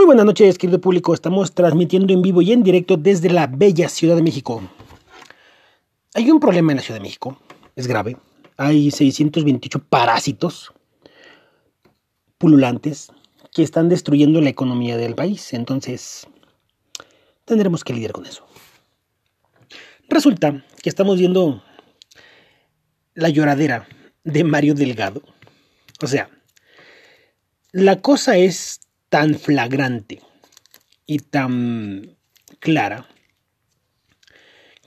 Muy buenas noches, querido público. Estamos transmitiendo en vivo y en directo desde la bella Ciudad de México. Hay un problema en la Ciudad de México, es grave. Hay 628 parásitos pululantes que están destruyendo la economía del país. Entonces, tendremos que lidiar con eso. Resulta que estamos viendo la lloradera de Mario Delgado. O sea, la cosa es tan flagrante y tan clara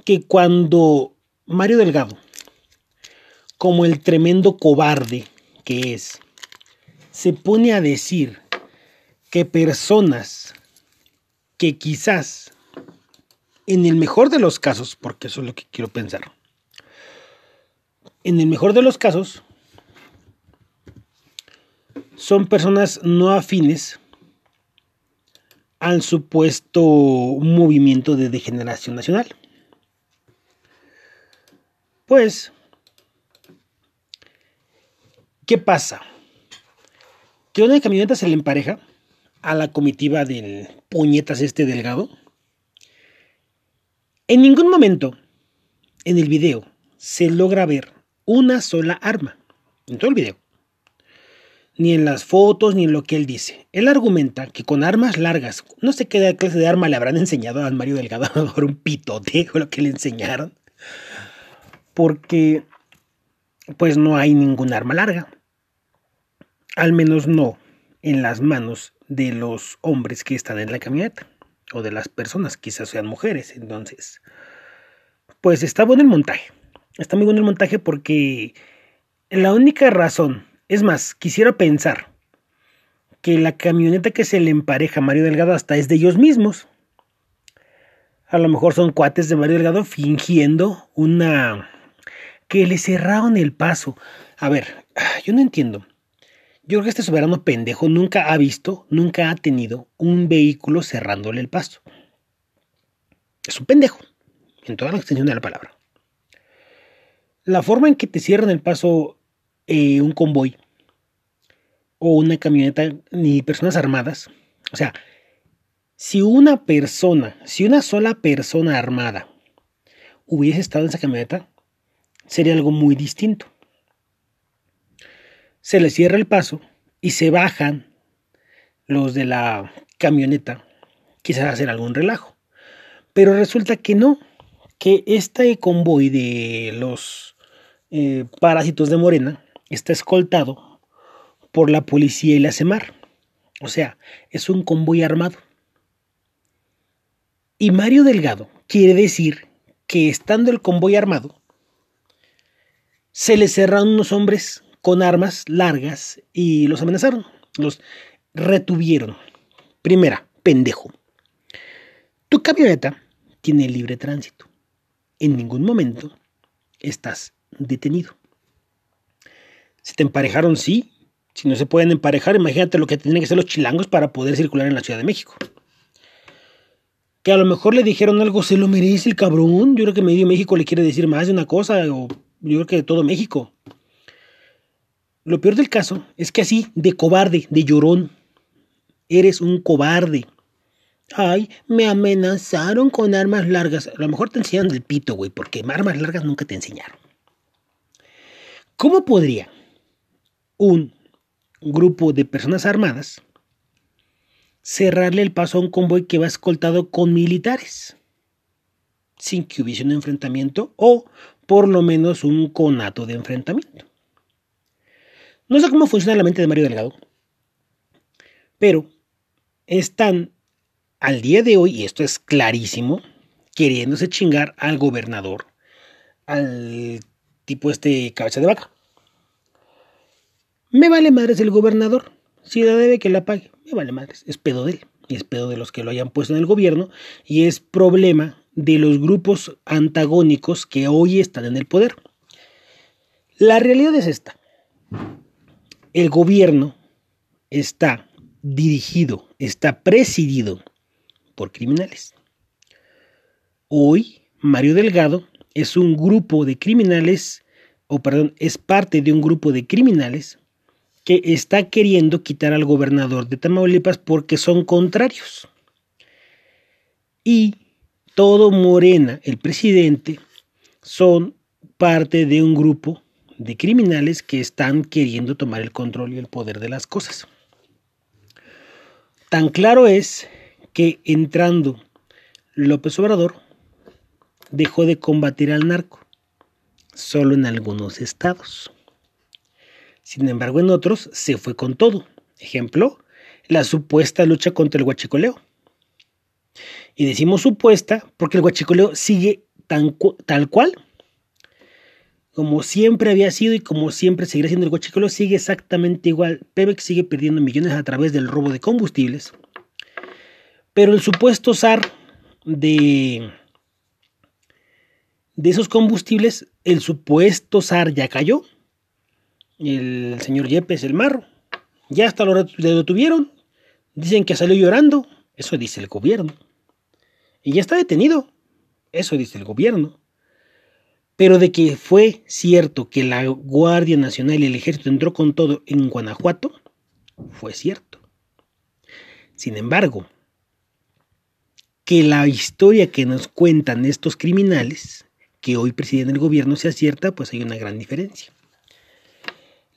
que cuando Mario Delgado, como el tremendo cobarde que es, se pone a decir que personas que quizás, en el mejor de los casos, porque eso es lo que quiero pensar, en el mejor de los casos, son personas no afines al supuesto movimiento de degeneración nacional. Pues, ¿qué pasa? Que una camioneta se le empareja a la comitiva del puñetas este delgado. En ningún momento en el video se logra ver una sola arma. En todo el video ni en las fotos, ni en lo que él dice. Él argumenta que con armas largas, no sé qué clase de arma le habrán enseñado a Mario Delgado, por un pitote o lo que le enseñaron. Porque, pues no hay ningún arma larga. Al menos no en las manos de los hombres que están en la camioneta. O de las personas, quizás sean mujeres. Entonces, pues está bueno el montaje. Está muy bueno el montaje porque la única razón es más, quisiera pensar que la camioneta que se le empareja a Mario Delgado hasta es de ellos mismos. A lo mejor son cuates de Mario Delgado fingiendo una... que le cerraron el paso. A ver, yo no entiendo. Yo creo que este soberano pendejo nunca ha visto, nunca ha tenido un vehículo cerrándole el paso. Es un pendejo, en toda la extensión de la palabra. La forma en que te cierran el paso eh, un convoy o una camioneta ni personas armadas. O sea, si una persona, si una sola persona armada hubiese estado en esa camioneta, sería algo muy distinto. Se le cierra el paso y se bajan los de la camioneta, quizás hacer algún relajo. Pero resulta que no, que este convoy de los eh, parásitos de Morena está escoltado por la policía y la CEMAR. O sea, es un convoy armado. Y Mario Delgado quiere decir que estando el convoy armado, se le cerraron unos hombres con armas largas y los amenazaron, los retuvieron. Primera, pendejo. Tu camioneta tiene libre tránsito. En ningún momento estás detenido. Se te emparejaron, sí, si no se pueden emparejar, imagínate lo que tienen que hacer los chilangos para poder circular en la Ciudad de México. Que a lo mejor le dijeron algo, se lo merece el cabrón. Yo creo que medio México le quiere decir más de una cosa, o yo creo que todo México. Lo peor del caso es que así, de cobarde, de llorón, eres un cobarde. Ay, me amenazaron con armas largas. A lo mejor te enseñaron del pito, güey, porque armas largas nunca te enseñaron. ¿Cómo podría un grupo de personas armadas cerrarle el paso a un convoy que va escoltado con militares, sin que hubiese un enfrentamiento o por lo menos un conato de enfrentamiento. No sé cómo funciona la mente de Mario Delgado, pero están al día de hoy, y esto es clarísimo, queriéndose chingar al gobernador, al tipo este cabeza de vaca. Me vale madres el gobernador. Si la debe que la pague, me vale madres. Es pedo de él. Y es pedo de los que lo hayan puesto en el gobierno. Y es problema de los grupos antagónicos que hoy están en el poder. La realidad es esta. El gobierno está dirigido, está presidido por criminales. Hoy, Mario Delgado es un grupo de criminales, o perdón, es parte de un grupo de criminales que está queriendo quitar al gobernador de Tamaulipas porque son contrarios. Y todo Morena, el presidente, son parte de un grupo de criminales que están queriendo tomar el control y el poder de las cosas. Tan claro es que entrando López Obrador dejó de combatir al narco, solo en algunos estados. Sin embargo, en otros se fue con todo. Ejemplo, la supuesta lucha contra el huachicoleo. Y decimos supuesta porque el huachicoleo sigue tal cual como siempre había sido y como siempre seguirá siendo el huachicoleo, sigue exactamente igual. Pemex sigue perdiendo millones a través del robo de combustibles. Pero el supuesto SAR de, de esos combustibles, el supuesto SAR ya cayó. El señor Yepes, el marro, ya hasta lo detuvieron. Dicen que salió llorando. Eso dice el gobierno. Y ya está detenido. Eso dice el gobierno. Pero de que fue cierto que la Guardia Nacional y el Ejército entró con todo en Guanajuato, fue cierto. Sin embargo, que la historia que nos cuentan estos criminales, que hoy presiden el gobierno, sea cierta, pues hay una gran diferencia.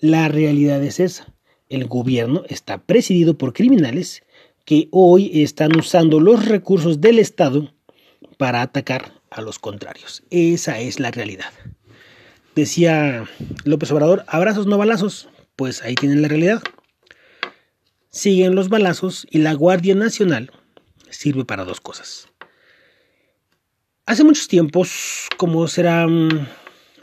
La realidad es esa. El gobierno está presidido por criminales que hoy están usando los recursos del Estado para atacar a los contrarios. Esa es la realidad. Decía López Obrador, abrazos no balazos. Pues ahí tienen la realidad. Siguen los balazos y la Guardia Nacional sirve para dos cosas. Hace muchos tiempos, como será,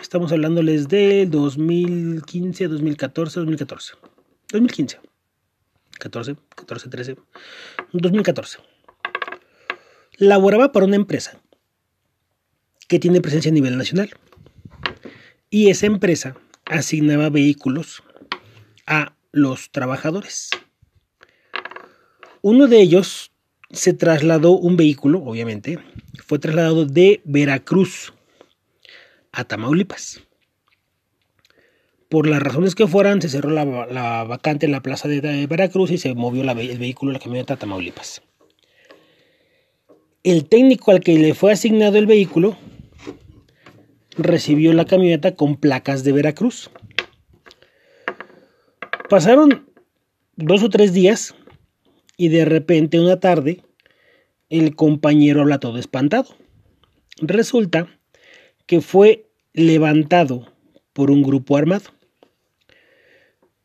estamos hablándoles de 2015, 2014, 2014, 2015, 14, 14, 13, 2014. Laboraba para una empresa que tiene presencia a nivel nacional. Y esa empresa asignaba vehículos a los trabajadores. Uno de ellos se trasladó un vehículo, obviamente, fue trasladado de Veracruz a Tamaulipas. Por las razones que fueran, se cerró la, vacante en la plaza de Veracruz y se movió el vehículo, la camioneta a Tamaulipas. El técnico al que le fue asignado el vehículo recibió la camioneta con placas de Veracruz. Pasaron dos o tres días y de repente una tarde el compañero habla todo espantado. Resulta que fue levantado por un grupo armado.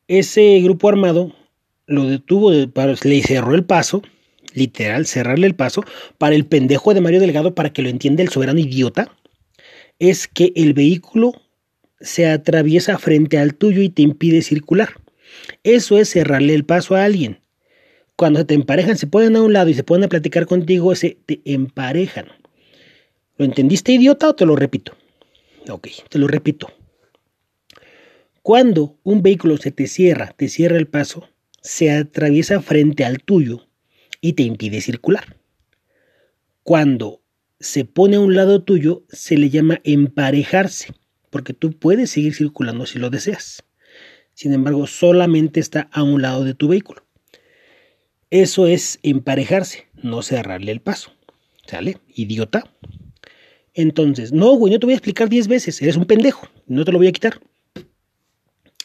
Ese grupo armado lo detuvo, le cerró el paso, literal, cerrarle el paso, para el pendejo de Mario Delgado, para que lo entienda el soberano idiota, es que el vehículo se atraviesa frente al tuyo y te impide circular. Eso es cerrarle el paso a alguien. Cuando se te emparejan, se ponen a un lado y se ponen a platicar contigo, se te emparejan. ¿Lo entendiste, idiota, o te lo repito? Ok, te lo repito. Cuando un vehículo se te cierra, te cierra el paso, se atraviesa frente al tuyo y te impide circular. Cuando se pone a un lado tuyo, se le llama emparejarse, porque tú puedes seguir circulando si lo deseas. Sin embargo, solamente está a un lado de tu vehículo. Eso es emparejarse, no cerrarle el paso. ¿Sale? Idiota. Entonces, no, güey, no te voy a explicar diez veces, eres un pendejo, no te lo voy a quitar.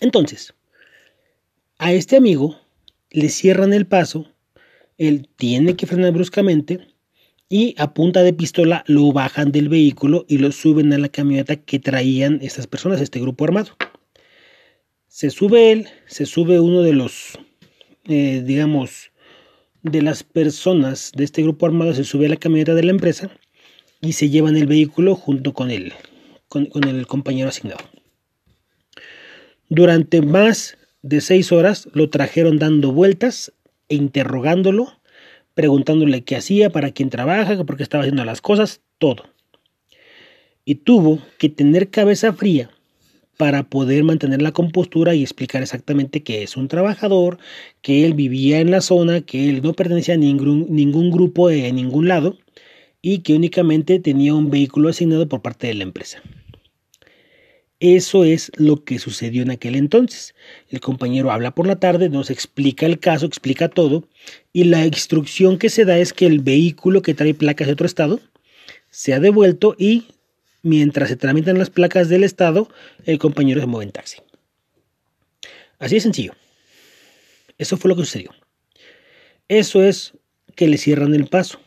Entonces, a este amigo le cierran el paso, él tiene que frenar bruscamente, y a punta de pistola lo bajan del vehículo y lo suben a la camioneta que traían estas personas, este grupo armado. Se sube él, se sube uno de los, eh, digamos, de las personas de este grupo armado, se sube a la camioneta de la empresa y se llevan el vehículo junto con él, con, el compañero asignado. Durante más de seis horas lo trajeron dando vueltas e interrogándolo preguntándole qué hacía, para quién trabaja, por qué estaba haciendo las cosas, todo. Y tuvo que tener cabeza fría para poder mantener la compostura y explicar exactamente que es un trabajador, que él vivía en la zona, que él no pertenecía a ningún, ningún grupo de ningún lado y que únicamente tenía un vehículo asignado por parte de la empresa. Eso es lo que sucedió en aquel entonces. El compañero habla por la tarde, nos explica el caso, explica todo, y la instrucción que se da es que el vehículo que trae placas de otro estado se ha devuelto y mientras se tramitan las placas del estado, el compañero se mueve en taxi. Así de sencillo. Eso fue lo que sucedió. Eso es que le cierran el paso.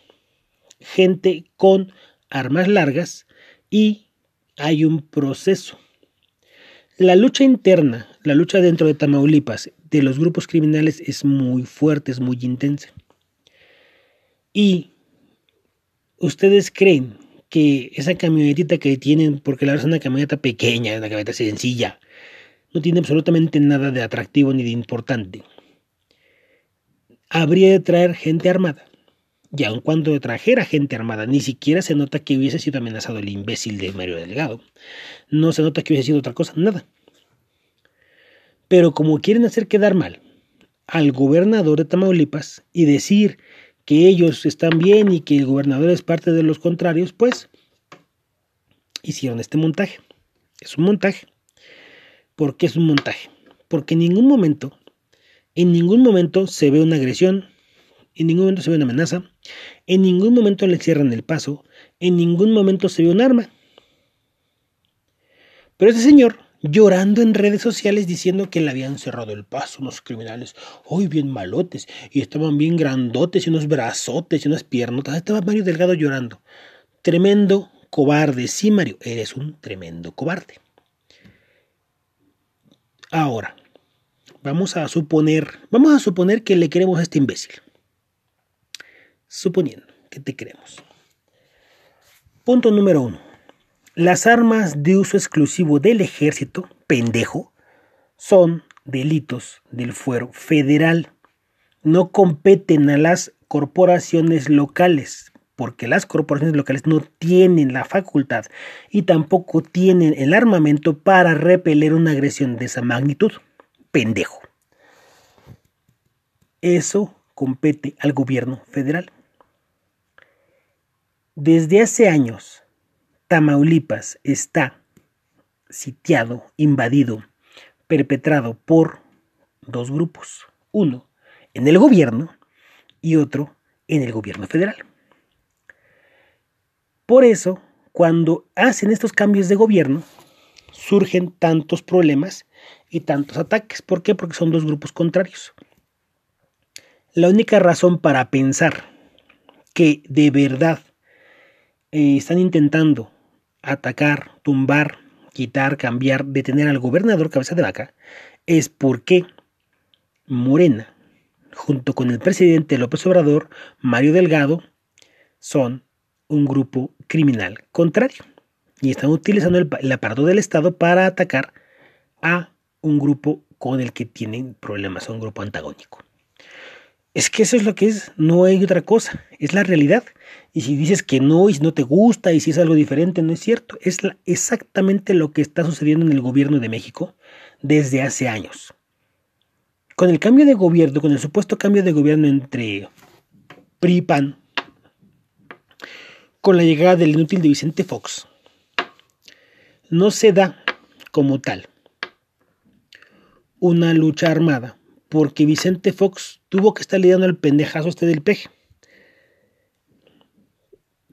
Gente con armas largas y hay un proceso. La lucha interna, la lucha dentro de Tamaulipas de los grupos criminales es muy fuerte, es muy intensa. Y ustedes creen que esa camionetita que tienen, porque la verdad es una camioneta pequeña, una camioneta sencilla, no tiene absolutamente nada de atractivo ni de importante. Habría de traer gente armada. Y aun cuando trajera gente armada, ni siquiera se nota que hubiese sido amenazado el imbécil de Mario Delgado. No se nota que hubiese sido otra cosa, nada. Pero como quieren hacer quedar mal al gobernador de Tamaulipas y decir que ellos están bien y que el gobernador es parte de los contrarios, pues hicieron este montaje. Es un montaje. ¿Por qué es un montaje? Porque en ningún momento, en ningún momento se ve una agresión, en ningún momento se ve una amenaza, en ningún momento le cierran el paso, en ningún momento se ve un arma. Pero ese señor llorando en redes sociales diciendo que le habían cerrado el paso unos criminales, hoy bien malotes, y estaban bien grandotes y unos brazotes y unas piernotas. Estaba Mario Delgado llorando. Tremendo cobarde. Sí, Mario, eres un tremendo cobarde. Ahora, vamos a suponer, vamos a suponer que le queremos a este imbécil. Suponiendo que te queremos. Punto número uno. Las armas de uso exclusivo del ejército, pendejo, son delitos del fuero federal. No competen a las corporaciones locales, porque las corporaciones locales no tienen la facultad y tampoco tienen el armamento para repeler una agresión de esa magnitud. Pendejo. Eso compete al gobierno federal. Desde hace años, Tamaulipas está sitiado, invadido, perpetrado por dos grupos. Uno en el gobierno y otro en el gobierno federal. Por eso, cuando hacen estos cambios de gobierno, surgen tantos problemas y tantos ataques. ¿Por qué? Porque son dos grupos contrarios. La única razón para pensar que de verdad eh, están intentando atacar, tumbar, quitar, cambiar, detener al gobernador cabeza de vaca, es porque Morena, junto con el presidente López Obrador, Mario Delgado, son un grupo criminal contrario y están utilizando el, el aparato del Estado para atacar a un grupo con el que tienen problemas, un grupo antagónico. Es que eso es lo que es, no hay otra cosa, es la realidad. Y si dices que no y si no te gusta y si es algo diferente, no es cierto. Es exactamente lo que está sucediendo en el gobierno de México desde hace años. Con el cambio de gobierno, con el supuesto cambio de gobierno entre PRI PAN, con la llegada del inútil de Vicente Fox, no se da como tal una lucha armada porque Vicente Fox tuvo que estar lidiando el pendejazo este del peje.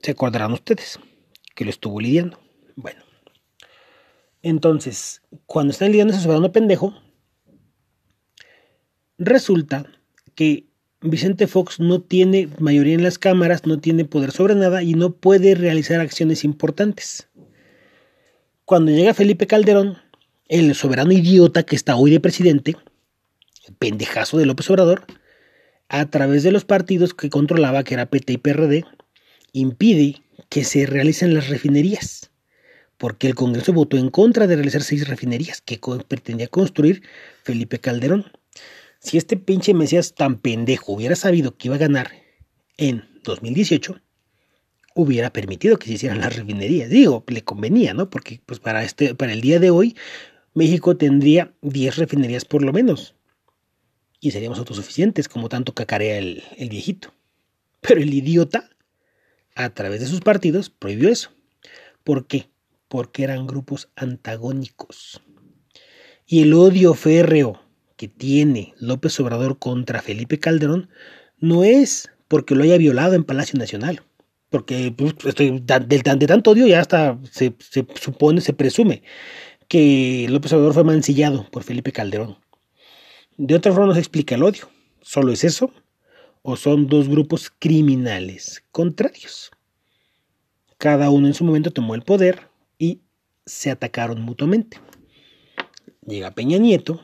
Se acordarán ustedes que lo estuvo lidiando. Bueno. Entonces, cuando están lidiando ese soberano pendejo, resulta que Vicente Fox no tiene mayoría en las cámaras, no tiene poder sobre nada y no puede realizar acciones importantes. Cuando llega Felipe Calderón, el soberano idiota que está hoy de presidente, pendejazo de López Obrador, a través de los partidos que controlaba, que era PT y PRD, impide que se realicen las refinerías, porque el Congreso votó en contra de realizar seis refinerías que pretendía construir Felipe Calderón. Si este pinche Mesías tan pendejo hubiera sabido que iba a ganar en 2018, hubiera permitido que se hicieran las refinerías. Digo, le convenía, ¿no? Porque pues para, este, para el día de hoy México tendría 10 refinerías por lo menos y seríamos autosuficientes, como tanto cacarea el, viejito. Pero el idiota, a través de sus partidos, prohibió eso. ¿Por qué? porque eran grupos antagónicos. Y el odio férreo que tiene López Obrador contra Felipe Calderón no es porque lo haya violado en Palacio Nacional, porque pues, estoy, de, tanto odio ya hasta se, se supone, se presume que López Obrador fue mancillado por Felipe Calderón. De otra forma no se explica el odio. ¿Solo es eso? ¿O son dos grupos criminales contrarios? Cada uno en su momento tomó el poder y se atacaron mutuamente. Llega Peña Nieto,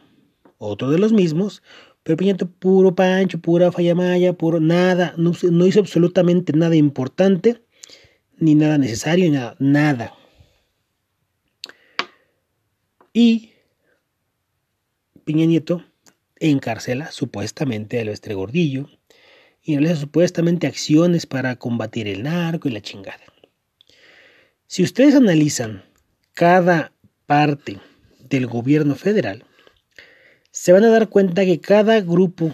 otro de los mismos, pero Peña Nieto puro pancho, pura fallamaya, puro nada, no, hizo absolutamente nada importante, ni nada necesario, nada, nada. Y Peña Nieto encarcela supuestamente a Elvestre Gordillo y realiza supuestamente acciones para combatir el narco y la chingada. Si ustedes analizan cada parte del gobierno federal, se van a dar cuenta que cada grupo,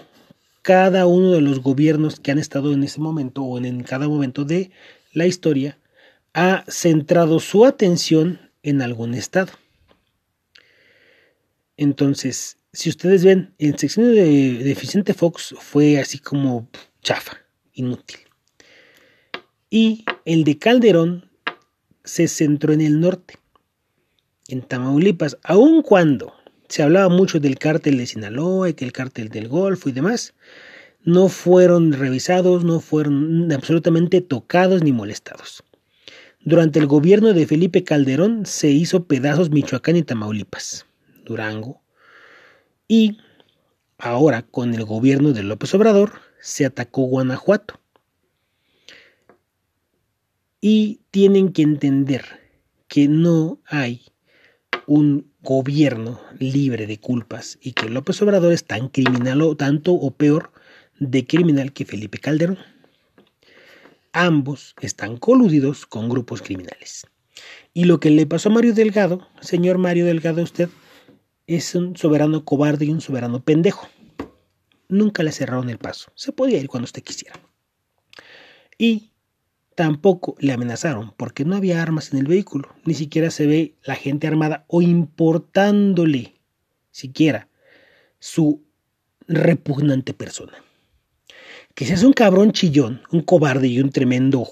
cada uno de los gobiernos que han estado en ese momento o en cada momento de la historia, ha centrado su atención en algún estado. Entonces, si ustedes ven, el sección de, de Vicente Fox fue así como chafa, inútil. Y el de Calderón se centró en el norte, en Tamaulipas, aun cuando se hablaba mucho del cártel de Sinaloa y que el cártel del Golfo y demás, no fueron revisados, no fueron absolutamente tocados ni molestados. Durante el gobierno de Felipe Calderón se hizo pedazos Michoacán y Tamaulipas, Durango, y ahora con el gobierno de López Obrador se atacó Guanajuato. Y tienen que entender que no hay un gobierno libre de culpas y que López Obrador es tan criminal o tanto o peor de criminal que Felipe Calderón. Ambos están coludidos con grupos criminales. Y lo que le pasó a Mario Delgado, señor Mario Delgado, usted es un soberano cobarde y un soberano pendejo. Nunca le cerraron el paso. Se podía ir cuando usted quisiera. Y tampoco le amenazaron porque no había armas en el vehículo. Ni siquiera se ve la gente armada o importándole siquiera su repugnante persona. Que seas un cabrón chillón, un cobarde y un tremendo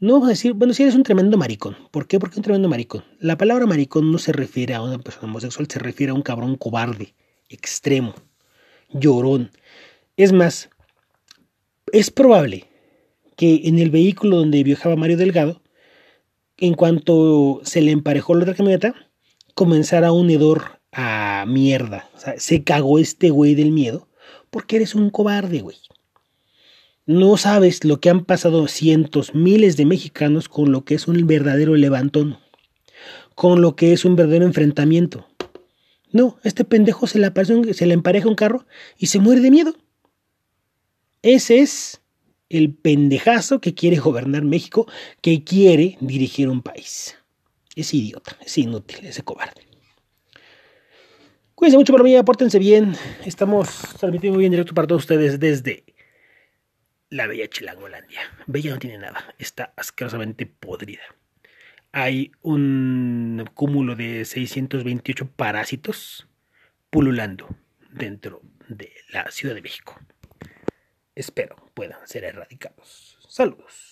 no vamos a decir, bueno, si eres un tremendo maricón. ¿Por qué? Porque un tremendo maricón. La palabra maricón no se refiere a una persona homosexual, se refiere a un cabrón cobarde, extremo, llorón. Es más, es probable que en el vehículo donde viajaba Mario Delgado, en cuanto se le emparejó la otra camioneta, comenzara un hedor a mierda. O sea, se cagó este güey del miedo porque eres un cobarde, güey. No sabes lo que han pasado cientos, miles de mexicanos con lo que es un verdadero levantón, con lo que es un verdadero enfrentamiento. No, este pendejo se le, se le empareja un carro y se muere de miedo. Ese es el pendejazo que quiere gobernar México, que quiere dirigir un país. Es idiota, es inútil, ese cobarde. Cuídense mucho por mí, apórtense bien. Estamos transmitiendo muy bien directo para todos ustedes desde la bella Chilangolandia. Bella no tiene nada, está asquerosamente podrida. Hay un cúmulo de 628 parásitos pululando dentro de la Ciudad de México. Espero puedan ser erradicados. Saludos.